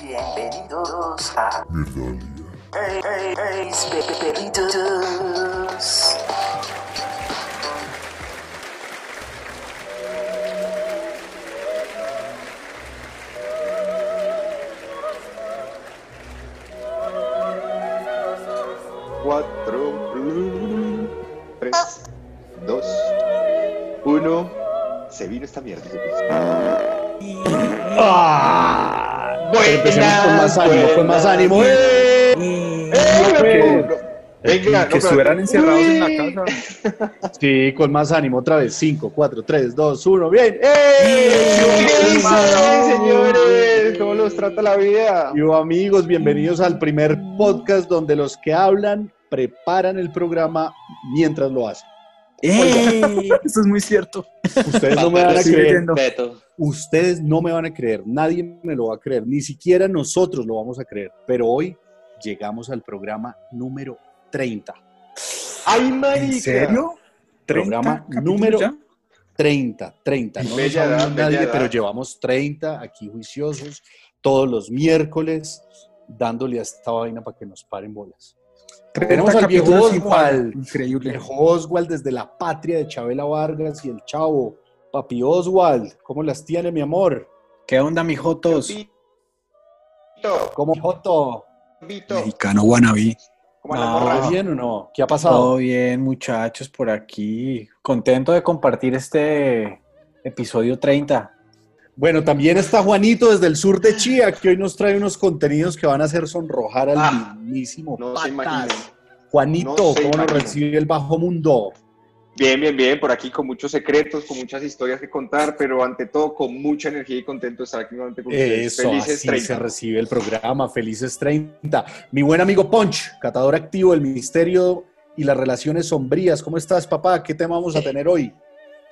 Bienvenidos a Hey, hey, hey, Perritos. Cuatro, tres, dos, uno. Se vino esta mierda. ¡Ah! Empecemos con más ánimo, con más ánimo. ¡Eh! Venga, que no, pero- estuvieran encerrados en la casa. Sí, con más ánimo. Otra vez. 5, 4, 3, 2, 1. ¡Bien! ¡Qué ¡Eh! señores! ¿Cómo los trata la vida? Y amigos, bienvenidos al primer podcast donde los que hablan preparan el programa mientras lo hacen. ¡Eh! Eso es muy cierto. Ustedes no me van a creer. Ustedes no me van a creer. Nadie me lo va a creer. Ni siquiera nosotros lo vamos a creer. Pero hoy llegamos al programa número 30. ¡Ay, marica! ¿En serio? Programa número- ya? 30, 30. No Bella edad, nadie, bella edad. pero llevamos 30 aquí juiciosos todos los miércoles dándole a esta vaina para que nos paren bolas. 30 Tenemos al viejo Oswald. Increíble. Viejo Oswald desde la patria de Chabela Vargas y el Chavo. Papi Oswald, ¿cómo las tiene mi amor? ¿Qué onda, mijotos? Vito, ¿Cómo Joto? Vito, Mexicano wannabe. ¿cómo bien o no? ¿Qué ha pasado? Todo bien, muchachos, por aquí. Contento de compartir este episodio 30. Bueno, también está Juanito desde el sur de Chía, que hoy nos trae unos contenidos que van a hacer sonrojar al Ah, mismísimo No se patas. imaginan. Juanito, No se ¿cómo nos recibe el bajo mundo? Bien, bien, bien, por aquí con muchos secretos, con muchas historias que contar, pero ante todo con mucha energía y contento de estar aquí nuevamente con ustedes. Eso, Felices así 30. se recibe el programa. Felices 30. Mi buen amigo Ponch, catador activo del Ministerio y las Relaciones Sombrías. ¿Cómo estás, papá? ¿Qué tema vamos a tener hoy?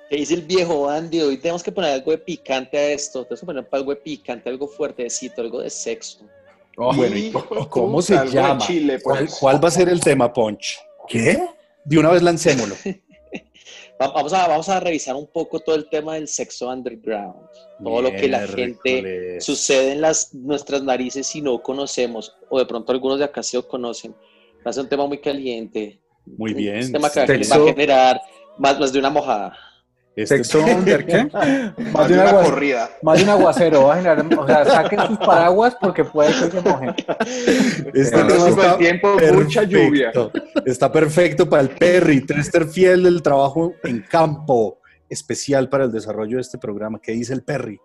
¿Qué dice el viejo Andy? Hoy tenemos que poner algo de picante a esto. Tenemos que poner algo de picante, algo fuertecito, algo de sexo. Bueno, ¿y Hijo de cómo se llama? Chile, ¿Cuál, pues. cuál va a ser el tema, Ponch? ¿Qué? De una vez lancémoslo. Va- Vamos a, vamos a revisar un poco todo el tema del sexo underground. Todo lo que la gente sucede en las, nuestras narices si no conocemos, o de pronto algunos de acá sí lo conocen. Va a ser un tema muy caliente. Muy bien. Un tema que va a generar más, más de una mojada. Este- ¿Sexo under qué? Más Más de de, un una corrida. más de un aguacero, va a generar- o sea, saquen sus paraguas porque puede que se mojen. Este Bueno, tema todo el está tiempo, mucha lluvia. perfecto. Está perfecto para el Perry, Trester Fiel del trabajo en campo, especial para el desarrollo de este programa. ¿Qué dice el Perry?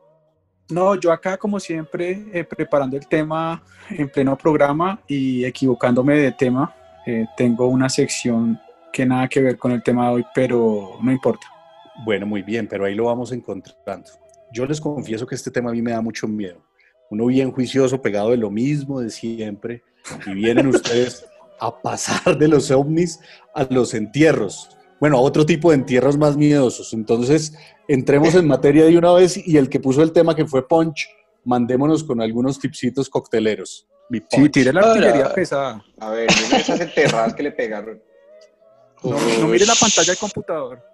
No, yo acá como siempre eh, preparando el tema en pleno programa y equivocándome de tema. Eh, tengo una sección que nada que ver con el tema de hoy, pero no importa. Bueno, muy bien, pero ahí lo vamos encontrando. Yo les confieso que este tema a mí me da mucho miedo. Uno bien juicioso, pegado de lo mismo de siempre, y vienen ustedes a pasar de los ovnis a los entierros. Bueno, a otro tipo de entierros más miedosos. Entonces, entremos en materia de una vez y el que puso el tema que fue Punch, mandémonos con algunos tipsitos cocteleros. Mi Sí, tire la artillería pesada. A ver, esas enterradas que le pegaron. No, no mire la pantalla del computador.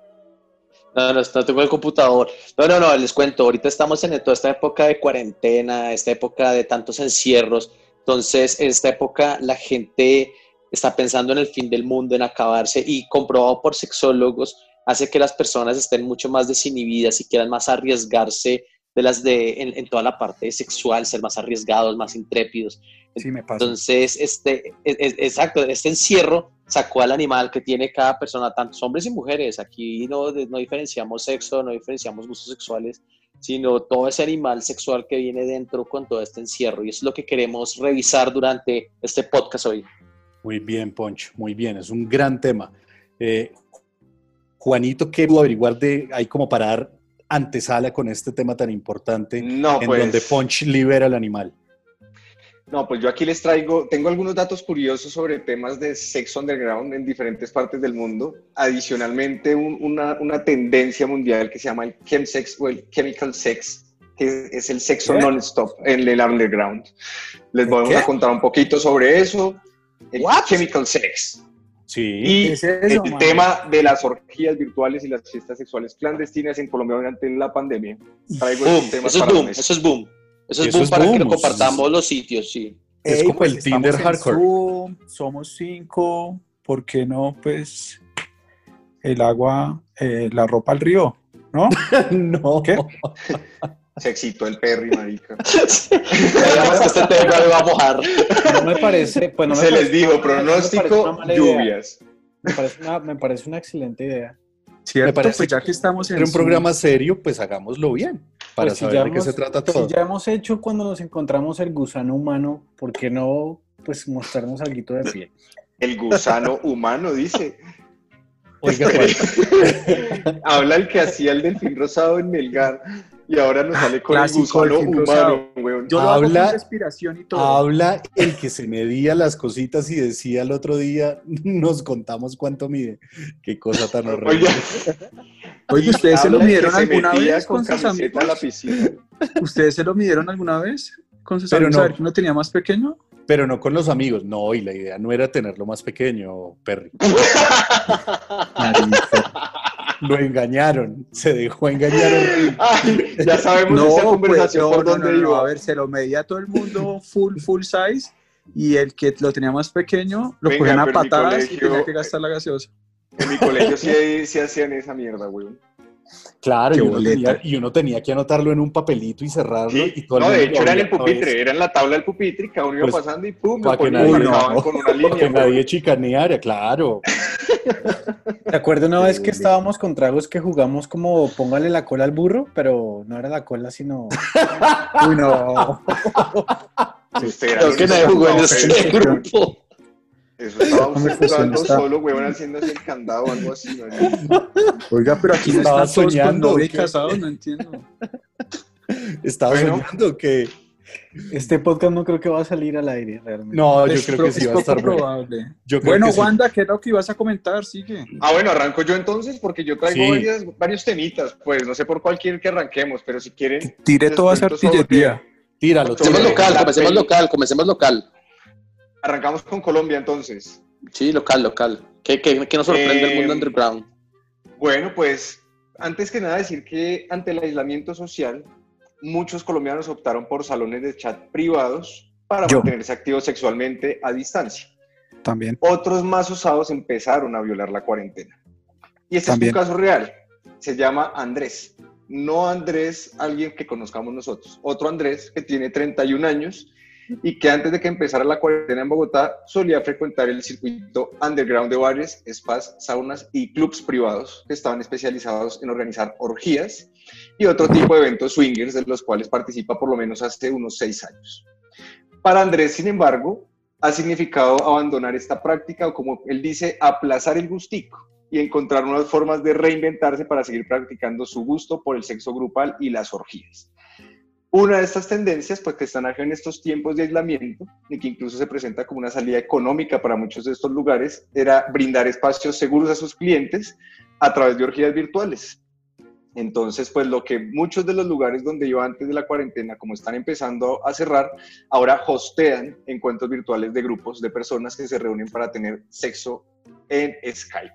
No, no, no tengo el computador. No, no, no, les cuento. Ahorita estamos en toda esta época de cuarentena, esta época de tantos encierros. Entonces, en esta época la gente está pensando en el fin del mundo, en acabarse y comprobado por sexólogos hace que las personas estén mucho más desinhibidas y quieran más arriesgarse de las de en, en toda la parte sexual, ser más arriesgados, más intrépidos. Sí, me pasa. Entonces, este, es- es- exacto, este encierro sacó al animal que tiene cada persona, tantos hombres y mujeres. Aquí no, no diferenciamos sexo, no diferenciamos gustos sexuales, sino todo ese animal sexual que viene dentro con todo este encierro. Y eso es lo que queremos revisar durante este podcast hoy. Muy bien, Poncho, muy bien, es un gran tema. Eh, Juanito, ¿qué pudo averiguar de ahí como para dar antesala con este tema tan importante No, en pues. donde Ponch libera al animal? No, pues yo aquí les traigo, tengo algunos datos curiosos sobre temas de sexo underground en diferentes partes del mundo. Adicionalmente, un- una, una tendencia mundial que se llama el chemsex o el chemical sex, que es el sexo non-stop en el underground. Les vamos ¿Qué? a contar un poquito sobre eso. El What? chemical sex. Sí, Y ¿Qué es eso, el man? tema de las orgías virtuales y las fiestas sexuales clandestinas en Colombia durante la pandemia. Traigo Boom, temas eso es para la boom, mesa. eso es boom. Eso es Eso boom es para que lo compartamos los sitios, sí. Es como el Tinder pues, en hardcore. Zoom, somos cinco, ¿por qué no? Pues el agua, eh, la ropa al río, ¿no? no. ¿Qué? Se excitó el Perry, marica. Este tema me va a mojar. No me parece, pues no me Se les dijo, me pronóstico, lluvias. Me parece, una, me parece una excelente idea. Cierto, parece pues ya que estamos en un programa serio, pues hagámoslo bien, para Pues si saber ya de qué hemos- se trata todo. Si ya hemos hecho cuando nos encontramos el gusano humano, ¿por qué no pues mostrarnos algo de pie? El gusano humano, dice. Oiga, Juan, Habla el que hacía el delfín rosado en Melgar y ahora nos sale con Clásico el gusano humano, weón. yo lo hago habla- con respiración y todo. habla el que se medía las cositas y decía el otro día, nos contamos cuánto mide. Qué cosa tan horrible. Oye, ¿ustedes se lo midieron se alguna vez con sus camiseta a la piscina. ¿Ustedes se lo midieron alguna vez con sus Pero amigos no. a ver quién lo tenía más pequeño? Pero no con los amigos, no, y la idea no era tenerlo más pequeño, Perry. Lo engañaron, se dejó engañar. Ay, ya sabemos esa pues, conversación no, por no, dónde no, no, iba. A ver, se lo medía todo el mundo full, full size y el que lo tenía más pequeño lo Venga, cogían a patadas y tenía que gastar la gaseosa. En mi colegio sí, sí hacían esa mierda, weón. Claro, y uno, tenía, y uno tenía que anotarlo en un papelito y cerrarlo. Sí, y todo no, de hecho era en el pupitre, era en la tabla del pupitre y cada uno iba Pues, pasando y pum, para lo que nadie- con una para línea. que weón. nadie chicaneara, claro. ¿Te acuerdas una vez que estábamos con tragos que jugamos como póngale la cola al burro? Pero no era la cola, sino... Uy, no. Usted era Creo que nadie jugó en no, este grupo. Eso estaba usted conversación jugando está- solo, weón, haciéndose el candado o algo así. marica. Oiga, pero aquí no Estaba están soñando, con novia y ¿o qué? casados, no entiendo. Estaba Bueno. soñando que. Este podcast no creo que va a salir al aire, realmente. No, yo Es creo que sí va a estar bueno. probable. Yo creo Bueno, que sí. Wanda, ¿qué es lo que ibas a comentar? Sigue. Ah, bueno, arranco yo entonces porque yo traigo Sí. varias- varios temitas. Pues no sé por cuál quieren que arranquemos, pero si quieren. Tire toda esa artillería. Tíralo, Comencemos local, comencemos local, comencemos local. Arrancamos con Colombia entonces. Sí, local, local. ¿Qué, qué, qué nos sorprende el mundo Eh, underground? Bueno, pues antes que nada decir que ante el aislamiento social, muchos colombianos optaron por salones de chat privados para Yo. mantenerse activos sexualmente a distancia. También. Otros más usados empezaron a violar la cuarentena. Y este También. es un caso real. Se llama Andrés. No Andrés, alguien que conozcamos nosotros. Otro Andrés que tiene 31 años y que antes de que empezara la cuarentena en Bogotá solía frecuentar el circuito underground de bares, spas, saunas y clubs privados que estaban especializados en organizar orgías y otro tipo de eventos swingers de los cuales participa por lo menos hace unos seis años. Para Andrés, sin embargo, ha significado abandonar esta práctica o como él dice, aplazar el gustico y encontrar nuevas formas de reinventarse para seguir practicando su gusto por el sexo grupal y las orgías. Una de estas tendencias, pues que están en estos tiempos de aislamiento y que incluso se presenta como una salida económica para muchos de estos lugares, era brindar espacios seguros a sus clientes a través de orgías virtuales. Entonces, pues lo que muchos de los lugares donde iba antes de la cuarentena, como están empezando a cerrar, ahora hostean encuentros virtuales de grupos de personas que se reúnen para tener sexo en Skype.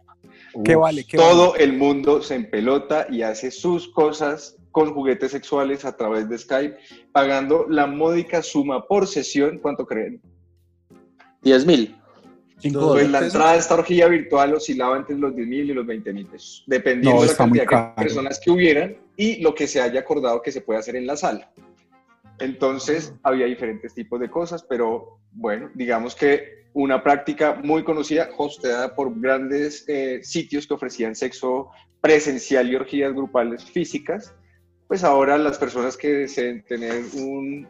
¿Qué vale? ¿Qué vale? Todo el mundo se empelota y hace sus cosas con juguetes sexuales a través de Skype, pagando la módica suma por sesión. ¿Cuánto creen? 10 mil. Pues la entrada a esta orgía virtual oscilaba entre los 10 mil y los 20 mil pesos, dependiendo No, de la cantidad de personas que hubieran y lo que se haya acordado que se puede hacer en la sala. Entonces, había diferentes tipos de cosas, pero bueno, digamos que una práctica muy conocida, hosteada por grandes eh, sitios que ofrecían sexo presencial y orgías grupales físicas, pues ahora las personas que deseen tener un,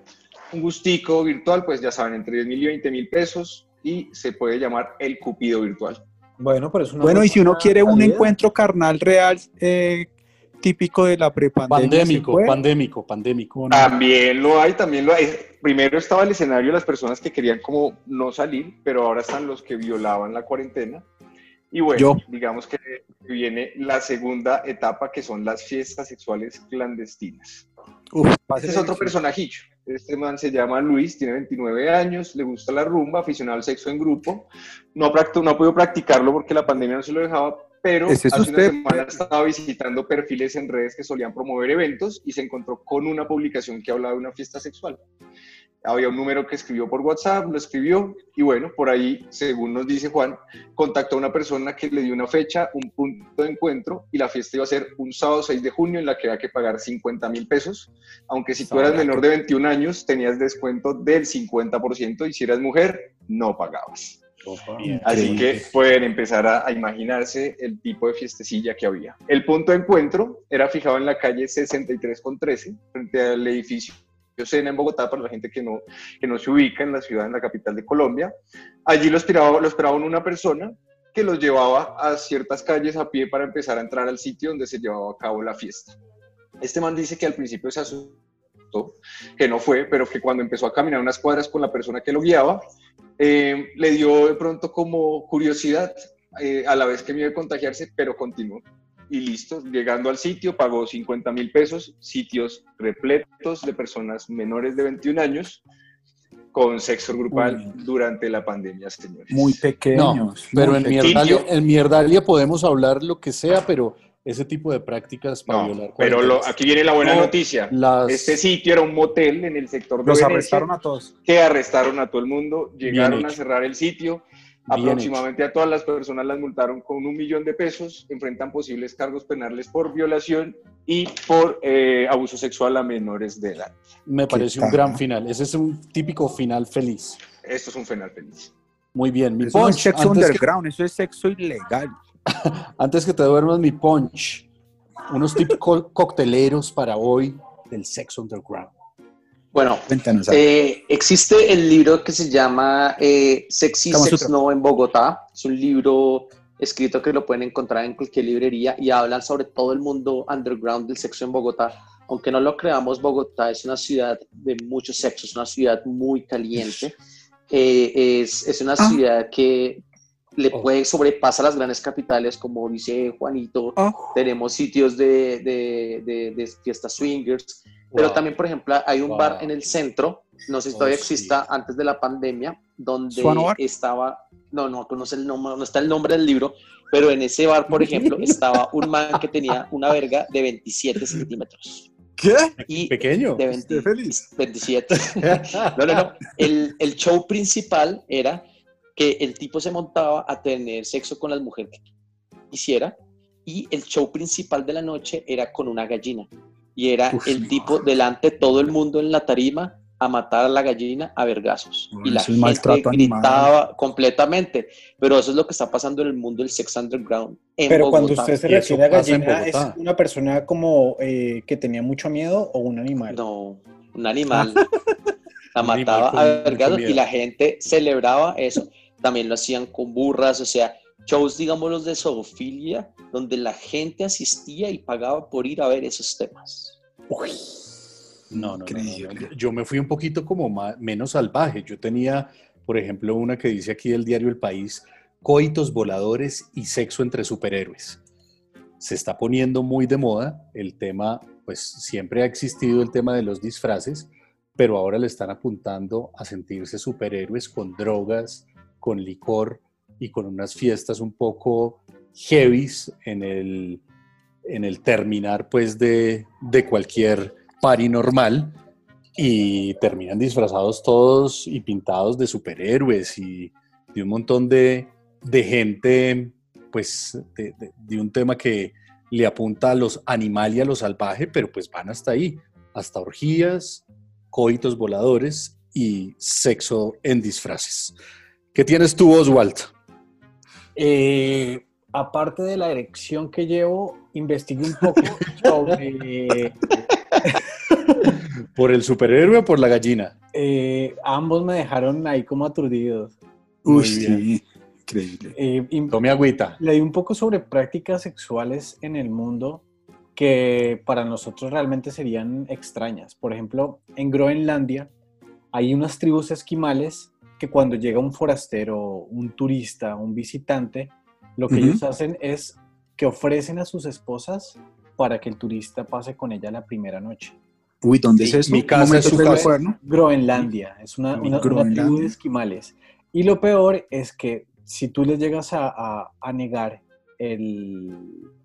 un gustico virtual, pues ya saben, entre 10 mil y 20 mil pesos y se puede llamar el cupido virtual. Bueno, pero es una Bueno, y si uno quiere un encuentro carnal real eh, típico de la prepandemia. ¿se Pandémico, pandémico, pandémico. ¿O no? También lo hay, también lo hay. Primero estaba el escenario de las personas que querían como no salir, pero ahora están los que violaban la cuarentena. Y bueno, Yo. digamos que viene la segunda etapa, que son las fiestas sexuales clandestinas. Uf, Este es otro personajillo. Este man se llama Luis, tiene 29 años, le gusta la rumba, aficionado al sexo en grupo. No no ha podido practicarlo porque la pandemia no se lo dejaba, pero ¿Ese es hace usted? una semana estaba visitando perfiles en redes que solían promover eventos y se encontró con una publicación que hablaba de una fiesta sexual. Había un número que escribió por WhatsApp, lo escribió y bueno, por ahí, según nos dice Juan, contactó a una persona que le dio una fecha, un punto de encuentro y la fiesta iba a ser un sábado 6 de junio en la que había que pagar 50 mil pesos, aunque si tú eras menor de 21 años tenías descuento del 50% y si eras mujer no pagabas. Así que pueden empezar a, a imaginarse el tipo de fiestecilla que había. El punto de encuentro era fijado en la calle 63 con 13, frente al edificio Sena en Bogotá, para la gente que no, que no se ubica en la ciudad, en la capital de Colombia. Allí lo esperaba, lo esperaban una persona que los llevaba a ciertas calles a pie para empezar a entrar al sitio donde se llevaba a cabo la fiesta. Este man dice que al principio se asustó, que no fue, pero que cuando empezó a caminar unas cuadras con la persona que lo guiaba, eh, le dio de pronto como curiosidad eh, a la vez que me iba a contagiarse, pero continuó. Y listo, llegando al sitio, pagó 50 mil pesos, sitios repletos de personas menores de 21 años con sexo grupal durante la pandemia, señores. Muy pequeños. Pero muy en pequeños. Mierdalia, en Mierdalia podemos hablar lo que sea, pero ese tipo de prácticas para No, violar pero lo- aquí viene la buena No, noticia. las- Este sitio era un motel en el sector de Los Venecia, arrestaron a todos. que arrestaron a todo el mundo, llegaron a cerrar el sitio, aproximadamente a todas las personas las multaron con un millón de pesos, enfrentan posibles cargos penales por violación y por eh, abuso sexual a menores de edad. Me parece un gran final. Ese es un típico final feliz. Esto es un final feliz. Muy bien. Mi Eso no es punch. sexo Antes que, underground, eso es sexo ilegal. antes que te duermas, mi punch. Unos típicos cocteleros para hoy del sexo underground. Bueno, Cuéntanos. eh, existe el libro que se llama eh, Sexy Sex. No en Bogotá. Es un libro escrito que lo pueden encontrar en cualquier librería y hablan sobre todo el mundo underground del sexo en Bogotá. Aunque no lo creamos, Bogotá es una ciudad de mucho sexo, es una ciudad muy caliente. Eh, es, es una Ah. ciudad que le Oh. puede sobrepasar las grandes capitales, como dice Juanito. Oh, Tenemos sitios de, de, de, de fiestas swingers, pero Wow. también, por ejemplo, hay un Wow. bar en el centro, no sé si Oh, todavía sí. exista, antes de la pandemia, donde estaba, no, no, no, sé el nombre, no está el nombre del libro, pero en ese bar, por ejemplo, estaba un man que tenía una verga de 27 centímetros. ¿Qué? Y Pequeño. de Esté 20 feliz. 27. No, no, no. El, el show principal era que el tipo se montaba a tener sexo con las mujeres que quisiera y el show principal de la noche era con una gallina. Y era Uf, el tipo delante de todo el mundo en la tarima a matar a la gallina a vergazos. Bueno, y la gente animal. gritaba completamente. Pero eso es lo que está pasando en el mundo del sex underground en Pero cuando Bogotá. usted se refiere a gallina, ¿es una persona como eh, que tenía mucho miedo o un animal? No, un animal. La mataba animal con a mucho vergados y la gente celebraba eso. También lo hacían con burras, o sea, shows, digamos, los de zoofilia, donde la gente asistía y pagaba por ir a ver esos temas. No, no, no, no, no. Yo me fui un poquito como ma- menos salvaje. Yo tenía, por ejemplo, una que dice aquí del diario El País, coitos voladores y sexo entre superhéroes. Se está poniendo muy de moda el tema, pues siempre ha existido el tema de los disfraces, pero ahora le están apuntando a sentirse superhéroes con drogas, con licor y con unas fiestas un poco heavies en el, en el terminar pues de, de cualquier party normal y terminan disfrazados todos y pintados de superhéroes y de un montón de, de gente pues de, de- de un tema que le apunta a los animal y a lo salvaje, pero pues van hasta ahí, hasta orgías, coitos voladores y sexo en disfraces. ¿Qué tienes tú, Oswald? Eh, aparte de la erección que llevo, investigué un poco sobre... ¿Por el superhéroe o por la gallina? eh, ambos me dejaron ahí como aturdidos. Uy, sí. Increíble. Eh, Tome agüita. leí un poco sobre prácticas sexuales en el mundo que para nosotros realmente serían extrañas. Por ejemplo, en Groenlandia hay unas tribus esquimales que cuando llega un forastero, un turista, un visitante, lo que Ujú. ellos hacen es que ofrecen a sus esposas para que el turista pase con ella la primera noche. Uy, ¿dónde Sí, es eso? mi casa es su ¿puede casa. cuaderno? Groenlandia, es una, una- una tribu de esquimales. Y lo peor es que si tú les llegas a, a- a negar el,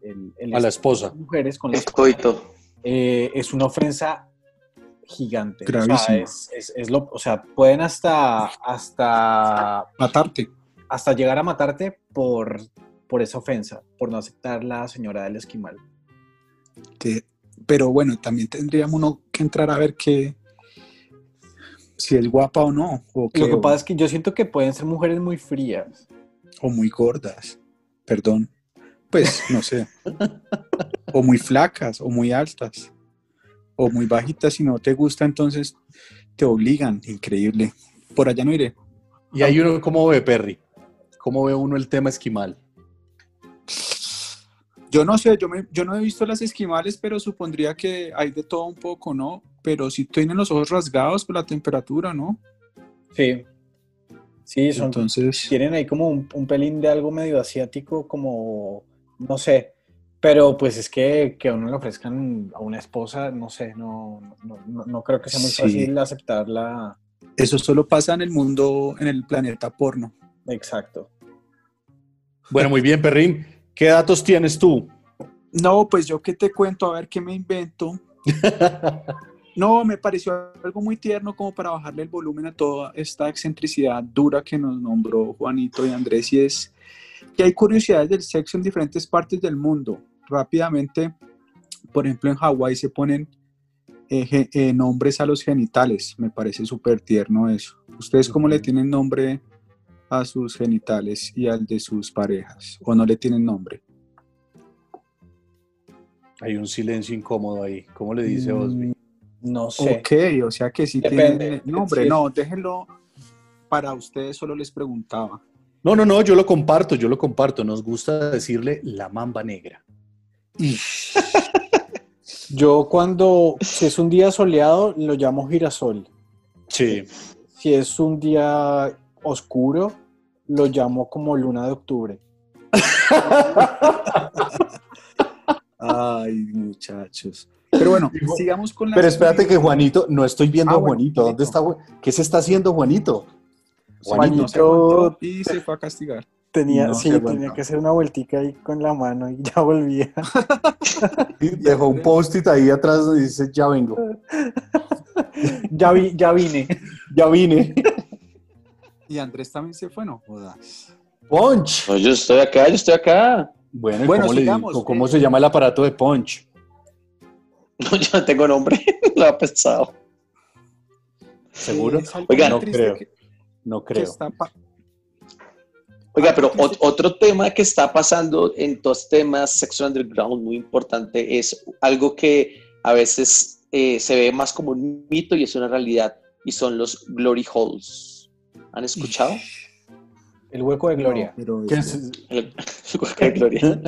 el- el A la esposa. mujeres con las Es coito. eh, es una ofensa gigante. O sea, Gravísima. es, es- es lo, o sea, pueden hasta, hasta, Matarte. hasta llegar a matarte por, por esa ofensa, por no aceptar la señora del esquimal. Te- pero bueno, también tendríamos uno que entrar a ver que si es guapa o no, o, Lo que o- pasa es que yo siento que pueden ser mujeres muy frías. o muy gordas, perdón, pues no sé, o muy flacas, o muy altas, o muy bajitas, si no te gusta, entonces te obligan, increíble. Por allá no iré. Y hay uno, ¿cómo ve Perry? ¿Cómo ve uno el tema esquimal? Yo no sé, yo, me- yo no he visto las esquimales, pero supondría que hay de todo un poco, ¿no? Pero si tienen los ojos rasgados por la temperatura, ¿no? Sí. Sí, son, Entonces, tienen ahí como un, un pelín de algo medio asiático, como, no sé, pero pues es que, que a uno le ofrezcan a una esposa, no sé, no, no, no, no creo que sea muy Sí. fácil aceptarla. eso solo pasa en el mundo, en el planeta porno. Exacto. Bueno, muy bien, Perrín. ¿Qué datos tienes tú? No, pues yo qué te cuento, a ver qué me invento. No, me pareció algo muy tierno como para bajarle el volumen a toda esta excentricidad dura que nos nombró Juanito y Andrés y es que hay curiosidades del sexo en diferentes partes del mundo. Rápidamente, por ejemplo, en Hawái se ponen eh, eh, nombres a los genitales. Me parece súper tierno eso. ¿Ustedes cómo le tienen nombre a sus genitales y al de sus parejas? ¿O no le tienen nombre? Hay un silencio incómodo ahí. ¿Cómo le dice Osby? Mm, No sé. Ok, o sea que sí Depende. tienen nombre. Sí. No, déjenlo para ustedes, solo les preguntaba. No, no, no, yo lo comparto, yo lo comparto. Nos gusta decirle la mamba negra. Yo cuando, si es un día soleado, lo llamo girasol. Sí. Si es un día oscuro, lo llamo como luna de octubre. Ay, muchachos. Pero bueno, sigamos con la. Pero espérate que Juanito, no estoy viendo Ah, a bueno, Juanito. ¿Dónde está? ¿Qué se está haciendo Juanito? Juanito se y se fue a castigar. Tenía, No, sí, tenía que hacer una vueltica ahí con la mano y ya volvía. Y Dejó un post-it ahí atrás donde dice, ya vengo, ya, vi, ya vine. ya vine. Y Andrés también se fue, no jodas. Punch. No, yo estoy acá, yo estoy acá. Bueno, ¿y Bueno, ¿cómo, eh. se llama el aparato de Punch? No, yo no tengo nombre. Lo ha pensado. ¿Seguro? Sí, Oigan, no creo. que- No que creo. Oiga, pero otro tema que está pasando en todos temas sexual underground muy importante es algo que a veces eh, se ve más como un mito y es una realidad y son los glory holes. ¿Han escuchado? El hueco de gloria. No, pero ¿Qué eso- es? El- el hueco de gloria.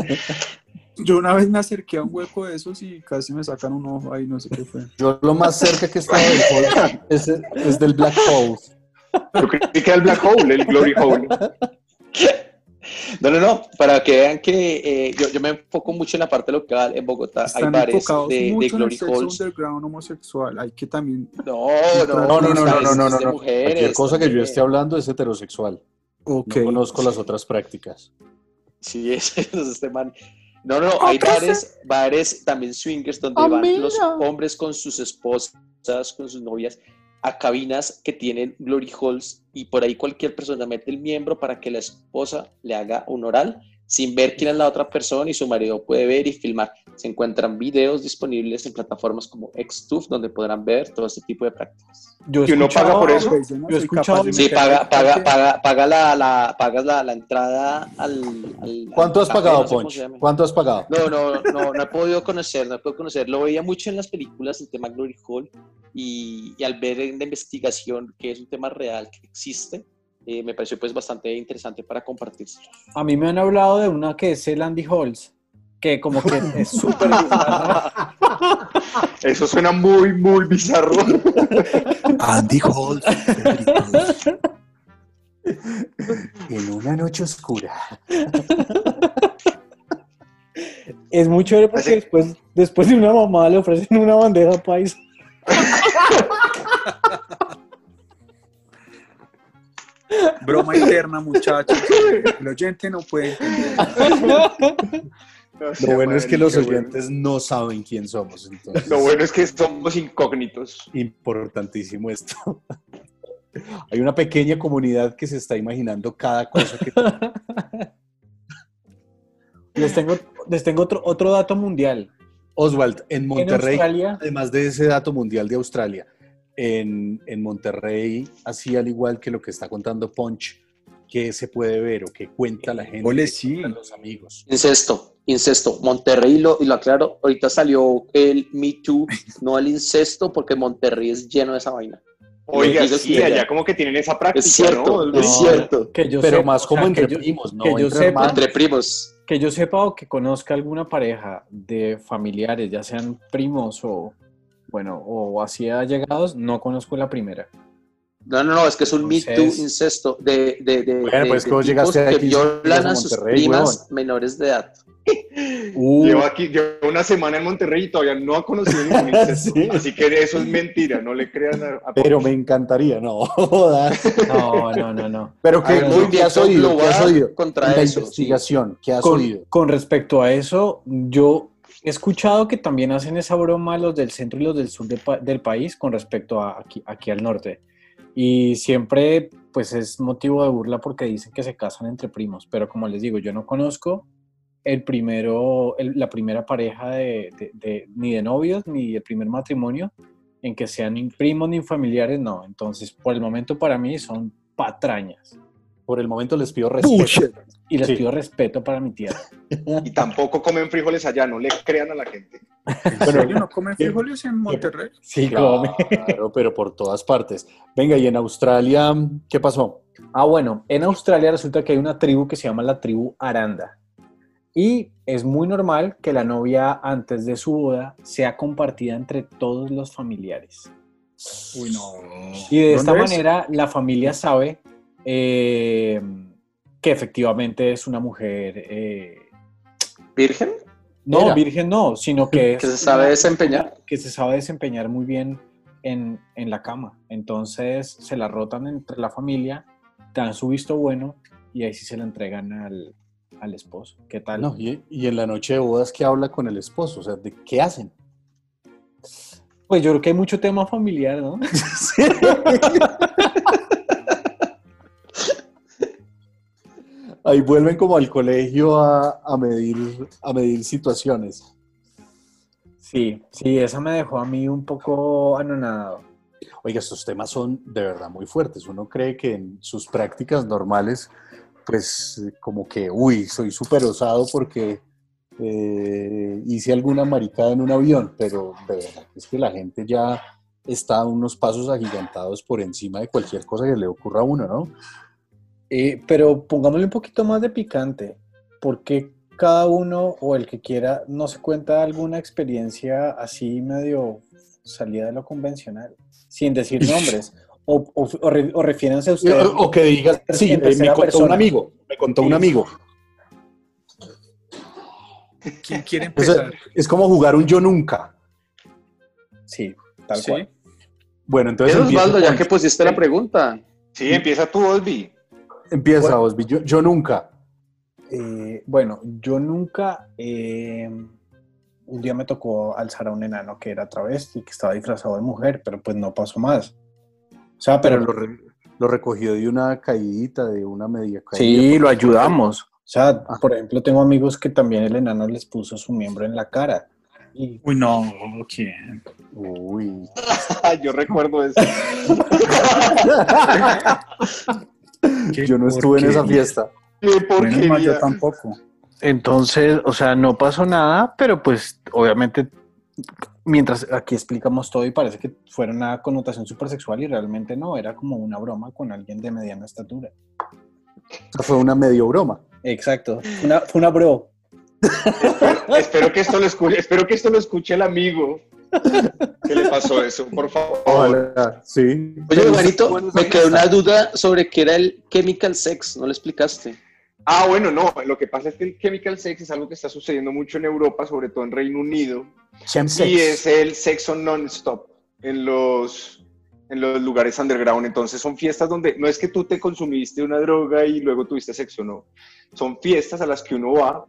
Yo una vez me acerqué a un hueco de esos y casi me sacan un ojo ahí, no sé qué fue. Yo lo más cerca que he estado del hole es, es del Black Hole. Yo creí que era el Black Hole, el Glory Hole. No, no, no, para que vean que eh, yo, yo me enfoco mucho en la parte local, en Bogotá hay Están bares enfocados de, de mucho en el glory sexo underground homosexual. Hay que también. No, no, No, no, no, no, no, no, no. mujeres Cualquier cosa que yo también. esté hablando es heterosexual. Ok. No conozco las otras prácticas. Sí, ese es este man. No, no, hay bares, bares también swingers donde van los hombres con sus esposas, con sus novias, a cabinas que tienen glory holes y por ahí cualquier persona mete el miembro para que la esposa le haga un oral sin ver quién es la otra persona y su marido puede ver y filmar. Se encuentran videos disponibles en plataformas como Xtuf donde podrán ver todo este tipo de prácticas. Yo ¿Y uno paga por eso? Pues yo no Yo he escuchado- Sí, paga, paga, paga, paga la, la, pagas la, la entrada al, al- ¿Cuánto al has café, pagado, no sé llama. ¿Cuánto has pagado? No, no, no, no he podido conocer, no he podido conocer. Lo veía mucho en las películas, el tema Glory Hall, y, y al ver en la investigación que es un tema real que existe, eh, me pareció pues bastante interesante para compartirse. A mí me han hablado de una que es el Andy Halls, que como que es súper bizarra. Eso suena muy, muy bizarro. Andy Hall. En una noche oscura. Es muy chévere porque Así- después, después de una mamá le ofrecen una bandeja paisa. Broma interna, muchachos. El oyente no puede entender. Lo bueno es que los oyentes no saben quién somos. Entonces, Lo bueno es que somos incógnitos. importantísimo esto. Hay una pequeña comunidad que se está imaginando cada cosa que... Les tengo, les tengo otro, otro dato mundial. Oswald, en Monterrey, además de ese dato mundial de Australia, en, en Monterrey, así al igual que lo que está contando Punch, ¿qué se puede ver o qué cuenta la gente? Ole, sí. los amigos. Incesto, incesto. Monterrey, lo, y lo aclaro, ahorita salió el Me Too, no el incesto, porque Monterrey es lleno de esa vaina. Oiga, sí, allá de- como que tienen esa práctica, Es cierto, ¿no? es No, cierto. Que yo Pero sepa, más o como sea, entre que yo- primos, no que yo entre sepa-. Entre primos. Que yo sepa o que conozca alguna pareja de familiares, ya sean primos o, bueno, o así allegados, no conozco la primera. No, no, no, es que es un Me Too Entonces- incesto de, de, de, Bueno, de- pues, de ¿cómo tipos llegaste que aquí? violan a sus Monterrey, primas huevón. menores de edad. Uh, Llevo aquí, llevo una semana en Monterrey y todavía no ha conocido ningún incesto. Sí. Así que eso es mentira, no le crean a, a Pero me encantaría, no jodas. no, no, no, no. Pero ¿qué, A ver, qué- has oído? lo ¿Qué has oído? contra la eso, investigación, ¿qué has Con, oído? con respecto a eso, yo he escuchado que también hacen esa broma los del centro y los del sur del país con respecto a aquí, al norte. Y siempre, pues es motivo de burla porque dicen que se casan entre primos. Pero como les digo, yo no conozco el primero, la primera pareja de- de- ni de novios ni el primer matrimonio en que sean ni primos ni familiares, no. Entonces, por el momento para mí son patrañas. Por el momento les pido respeto. Y les Sí. pido respeto para mi tierra. Y tampoco comen frijoles allá, no le crean a la gente. ¿En serio no comen frijoles en Monterrey? Sí, Claro, pero por todas partes. Venga, y en Australia, ¿qué pasó? Ah, bueno, en Australia resulta que hay una tribu que se llama la tribu Aranda. Y es muy normal que la novia antes de su boda sea compartida entre todos los familiares. Uy, no. Y de esta ¿Dónde es? manera la familia sabe eh, que efectivamente es una mujer, eh, ¿Virgen? no Era. virgen, no, sino que, es Que se sabe desempeñar. que se sabe desempeñar muy bien en, en la cama. Entonces se la rotan entre la familia, dan su visto bueno y ahí sí se la entregan al, al esposo. ¿Qué tal? No, y, y en la noche de bodas, ¿qué habla con el esposo? O sea, ¿de qué hacen? Pues yo creo que hay mucho tema familiar, ¿no? Ahí vuelven como al colegio a, a medir, a medir situaciones. Sí, sí, esa me dejó a mí un poco anonadado. Oiga, estos temas son de verdad muy fuertes. Uno cree que en sus prácticas normales, pues como que, uy, soy súper osado porque eh, hice alguna maricada en un avión, pero de verdad es que la gente ya está unos pasos agigantados por encima de cualquier cosa que le ocurra a uno, ¿no? Eh, pero pongámosle un poquito más de picante. porque cada uno o el que quiera no se cuenta alguna experiencia así medio salida de lo convencional? Sin decir nombres. O, o, o, re- o refiéranse a ustedes. O, o que digas, sí, eh, me contó un persona. amigo, me contó un amigo. ¿Quién quiere empezar? es como jugar un yo nunca. Sí, tal Sí. cual. Bueno, entonces Osvaldo, ya que pusiste la pregunta. Sí, empieza tú, Osby. Empieza Osby, yo, yo nunca. Eh, bueno, yo nunca. eh, un día me tocó alzar a un enano que era travesti, que estaba disfrazado de mujer, pero pues no pasó más. O sea, Pero pero. lo, re- lo recogió de una caídita, de una media caída. Sí, lo ayudamos. O sea, Ah. por ejemplo, tengo amigos que también el enano les puso su miembro en la cara. Y Uy, no, ¿quién? Uy. Yo recuerdo eso. ¿Qué Yo no estuve en esa porquería? fiesta. Qué Menos mal, porquería. yo tampoco. Entonces, o sea, no pasó nada, pero pues obviamente, mientras aquí explicamos todo y parece que fuera una connotación súper sexual y realmente no, era como una broma con alguien de mediana estatura. O sea, fue una medio broma. Exacto, fue una, fue una bro. espero que esto lo escuche, espero que esto lo escuche el amigo. ¿Qué le pasó eso? Por favor. Ojalá, sí. Oye, Marito, me quedó una duda sobre qué era el chemical sex, no le explicaste. Ah, bueno, no. Lo que pasa es que el chemical sex es algo que está sucediendo mucho en Europa, sobre todo en Reino Unido. Chemsex. Y es el sexo non-stop. En los, en los lugares underground. Entonces son fiestas donde no es que tú te consumiste una droga y luego tuviste sexo, no. Son fiestas a las que uno va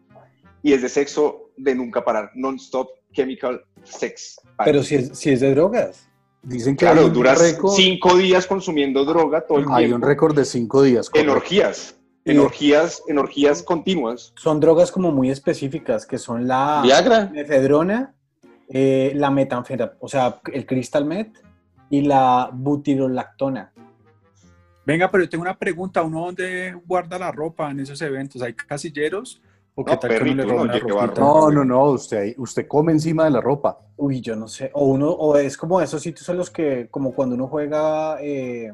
y es de sexo de nunca parar, non-stop chemical sex. Pero si es, si es de drogas. Dicen que Claro, hay un duras récord- cinco días consumiendo droga todo el Hay un tiempo. récord de cinco días. En correcto. orgías, en Y- orgías, en orgías continuas. Son drogas como muy específicas, que son la Viagra. mefedrona, eh, la metanfetamina, o sea, el crystal met y la butirolactona. Venga, pero yo tengo una pregunta. ¿Uno dónde guarda la ropa en esos eventos? ¿Hay casilleros? ¿O qué No, tal que perrito, le roban no. No, no, no, usted, usted come encima de la ropa. Uy, yo no sé. O uno, o es como esos sitios en los que, como cuando uno juega eh,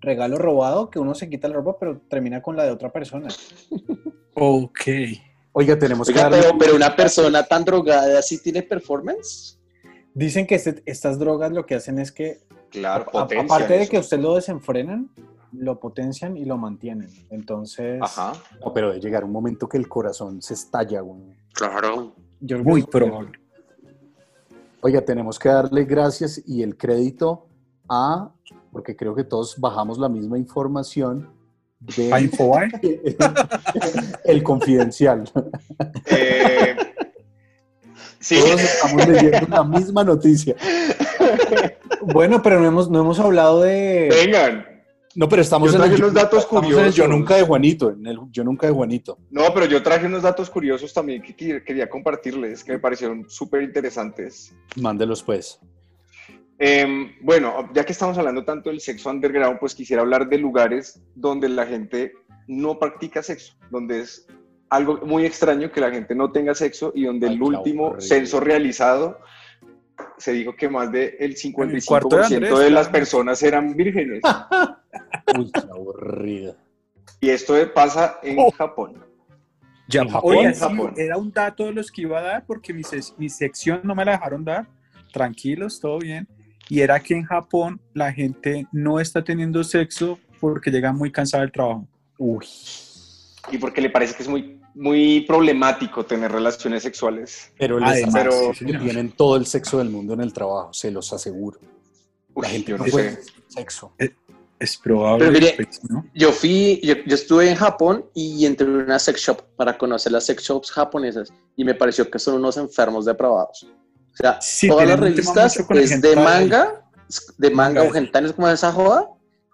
regalo robado, que uno se quita la ropa, pero termina con la de otra persona. Ok. Oiga, tenemos Oiga, que darle- pero, pero una persona tan drogada así tiene performance. Dicen que este- estas drogas lo que hacen es que, Claro, a- aparte de que usted lo desenfrenan, lo potencian y lo mantienen. Entonces, Ajá. No, pero de llegar un momento que el corazón se estalla, güey. Claro. yo Muy probable. Oiga, tenemos que darle gracias y el crédito a, porque creo que todos bajamos la misma información de ¿A Infobae? el confidencial. Eh, sí. Todos estamos leyendo la misma noticia. Bueno, pero no hemos, no hemos hablado de... Vengan. No, pero estamos Yo en el, traje unos datos en el curiosos. yo nunca de Juanito, en el yo nunca de Juanito. No, pero yo traje unos datos curiosos también que quería compartirles, que me parecieron súper interesantes. Mándelos pues. Em, bueno, ya que estamos hablando tanto del sexo underground, pues quisiera hablar de lugares donde la gente no practica sexo, donde es algo muy extraño que la gente no tenga sexo y donde Ay, el último censo realizado se dijo que más del de 55% de, Andrés, las claro. personas eran vírgenes. Uy, qué aburrido. Y esto pasa en Oh. Japón. Ya, En Japón, en sí, era un dato de los que iba a dar porque mi, ses- mi sección no me la dejaron dar. Tranquilos, todo bien. Y era que en Japón la gente no está teniendo sexo porque llega muy cansada del trabajo. Uy. Y porque le parece que es muy, muy problemático tener relaciones sexuales. Pero les Además, pero- sí, tienen todo el sexo del mundo en el trabajo, se los aseguro. Uy, La gente no no puede sexo. Es probable. Pero mire, pues, ¿no? Yo fui, yo, yo estuve en Japón y entré en una sex shop para conocer las sex shops japonesas y me pareció que son unos enfermos depravados. O sea, Sí, todas las revistas es de manga, de manga o hentai, como esa joda,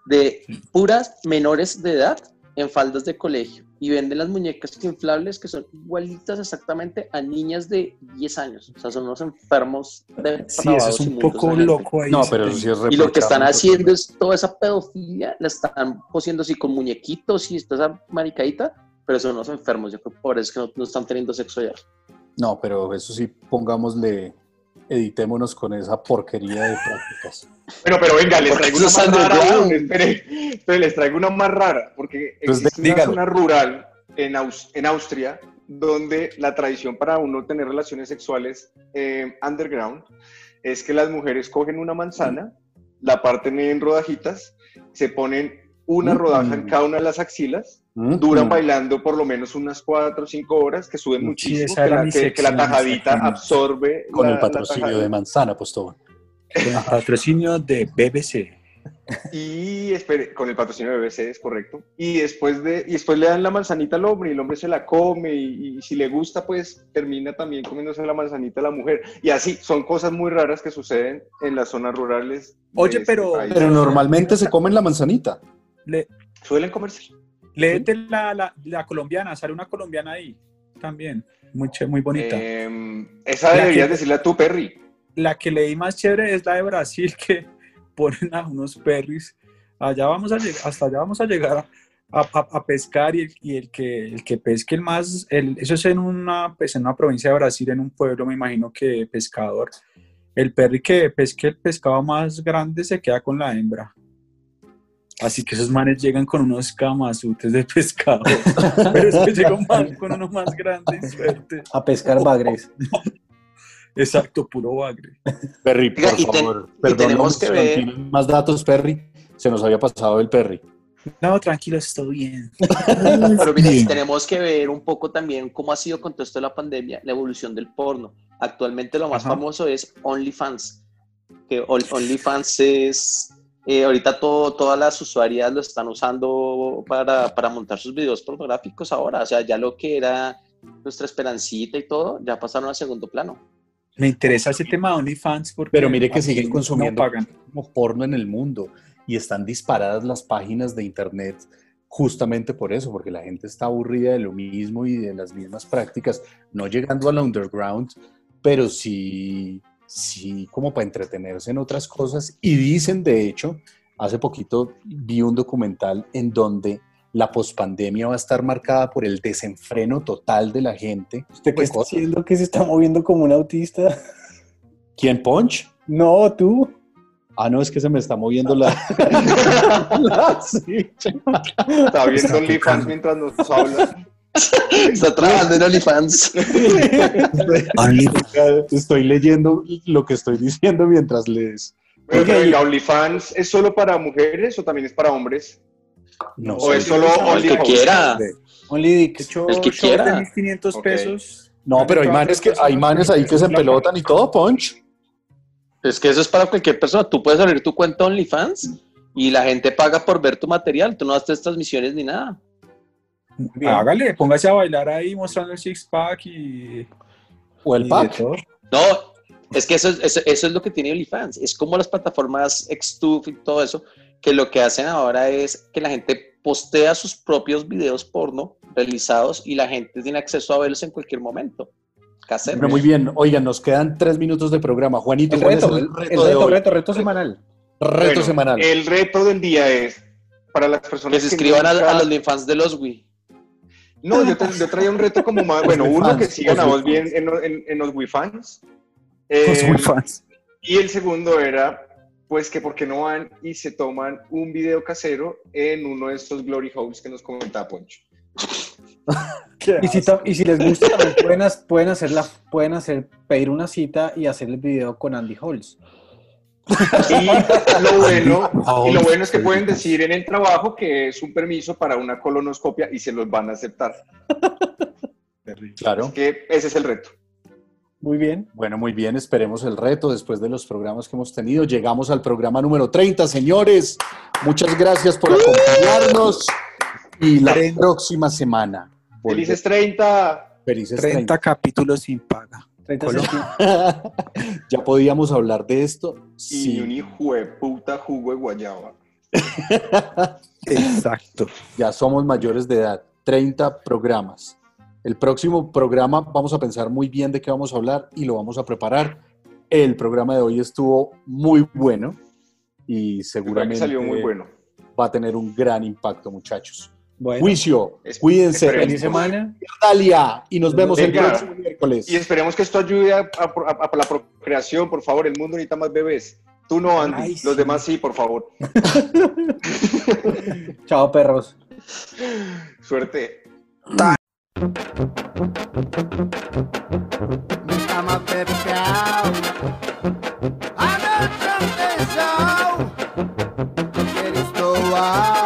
de puras menores de edad en faldas de colegio y venden las muñecas inflables que son igualitas exactamente a niñas de 10 años. O sea, son unos enfermos depravados. Sí, eso es un poco loco ahí. No, pero eso sí es Y lo que están haciendo es toda esa pedofilia, la están poniendo así con muñequitos y toda esa maricadita, pero son unos enfermos. Yo creo que por eso es que no, no están teniendo sexo ya. No, pero eso sí, pongámosle, editémonos con esa porquería de prácticas. Bueno, pero venga, les traigo una más rara les traigo una más rara, porque Pues existe una zona rural en, Aus- en Austria donde la tradición para uno tener relaciones sexuales eh, underground es que las mujeres cogen una manzana, la parten en rodajitas, se ponen una Mm. rodaja en cada una de las axilas, Mm, duran mm. bailando por lo menos unas cuatro o cinco horas, que suben muchísimo, que la, mi que- que la sección, tajadita absorbe Con la- el patrocinio de manzana, pues todo. Con el patrocinio de BBC. Y espere, con el patrocinio de BBC es correcto. Y después, de, y después le dan la manzanita al hombre y el hombre se la come y, y si le gusta, pues termina también comiéndose la manzanita a la mujer. Y así, son cosas muy raras que suceden en las zonas rurales. Oye, este pero-. Pero normalmente se comen la manzanita. Le, Suelen comerse. Léete la, la, la colombiana, sale una colombiana ahí también. Muy, ché- muy bonita. Em, esa La deberías que- decirle a tu Perry. La que leí más chévere es la de Brasil, que ponen a unos perris. Allá vamos a llegar, hasta allá vamos a llegar a, a- a pescar y, el, y el que, el que pesque el más, el, eso es en una, pues en una provincia de Brasil, en un pueblo, me imagino que pescador. El perri que pesque el pescado más grande se queda con la hembra. Así que esos manes llegan con unos camazutes de pescado. Pero es que llega un man con uno más grande y suerte. A pescar bagres. Exacto, puro bagre. Perry, por Oiga, y te- favor. y Perdón, tenemos que ver- ¿tienen más datos, Perry? Se nos había pasado el Perry. No, tranquilo, estoy bien. Pero mire, Bien. tenemos que ver un poco también cómo ha sido con todo esto de la pandemia la evolución del porno. Actualmente lo más Ajá. famoso es OnlyFans. Que OnlyFans es eh, ahorita todo, todas las usuarias lo están usando para, para, montar sus videos pornográficos ahora. O sea, ya lo que era nuestra esperancita y todo, ya pasaron a segundo plano. Me interesa ese tema de OnlyFans porque... Pero mire que siguen consumiendo como porno en el mundo y están disparadas las páginas de internet justamente por eso, porque la gente está aburrida de lo mismo y de las mismas prácticas, no llegando al underground, pero sí, sí como para entretenerse en otras cosas. Y dicen, de hecho, hace poquito vi un documental en donde la pospandemia va a estar marcada por el desenfreno total de la gente. ¿Usted qué está haciendo que se está moviendo como un autista? ¿Quién, Punch? No, tú. Ah, no, es que se me está moviendo la. Está viendo OnlyFans mientras nos habla. Está trabajando en OnlyFans. estoy leyendo lo que estoy diciendo mientras lees. Pero, OnlyFans es solo para mujeres o también es para hombres? No, o es solo el que quiera. Only el que quiera. 1500 pesos. No, pero hay manes, que, hay manes ahí que se empelotan y todo, Punch. Es que eso es para cualquier persona. Tú puedes abrir tu cuenta OnlyFans y la gente paga por ver tu material. Tú no haces transmisiones ni nada. Hágale, póngase a bailar ahí mostrando el six pack y. O el pack. No, es que eso, eso, es lo que tiene OnlyFans. Es como las plataformas Xtube y todo eso, que lo que hacen ahora es que la gente postea sus propios videos porno realizados y la gente tiene acceso a verlos en cualquier momento muy bien, oigan, nos quedan tres minutos de programa. Juanito, el reto, el reto, reto, reto, semanal. Reto semanal. El reto del día es para las personas que se inscriban a, los fans de los Wii. No, yo, traía un reto como más, bueno, uno que sigan a vos bien en, en, los Wii fans. los Wii fans. Y el segundo era, pues que por qué no van y se toman un video casero en uno de estos Glory Holes que nos comentaba Poncho. y, si, y si, les gusta, pueden, pueden, hacer pueden hacer, pedir una cita y hacer el video con Andy Halls. Y lo, bueno, y lo bueno es que pueden decir en el trabajo que es un permiso para una colonoscopia y se los van a aceptar. Claro. que ese es el reto. Muy bien. Bueno, muy bien. Esperemos el reto después de los programas que hemos tenido. Llegamos al programa número 30, señores. Muchas gracias por acompañarnos. Y la próxima semana. Felices 30. Felices 30, capítulos sin paga. 30 ya podíamos hablar de esto. Y un hijo de puta jugo de guayaba. Exacto. Ya somos mayores de edad. 30 programas. El próximo programa vamos a pensar muy bien de qué vamos a hablar y lo vamos a preparar. El programa de hoy estuvo muy bueno y seguramente salió muy bueno. va a tener un gran impacto, muchachos. Juicio. Cuídense. Feliz semana. Dalia. Y nos vemos el próximo miércoles. Y esperemos que esto ayude a, la procreación, por favor. El mundo necesita más bebés. Tú no, Andy. Los demás sí, por favor. Chao, perros. Suerte. Bienvenidos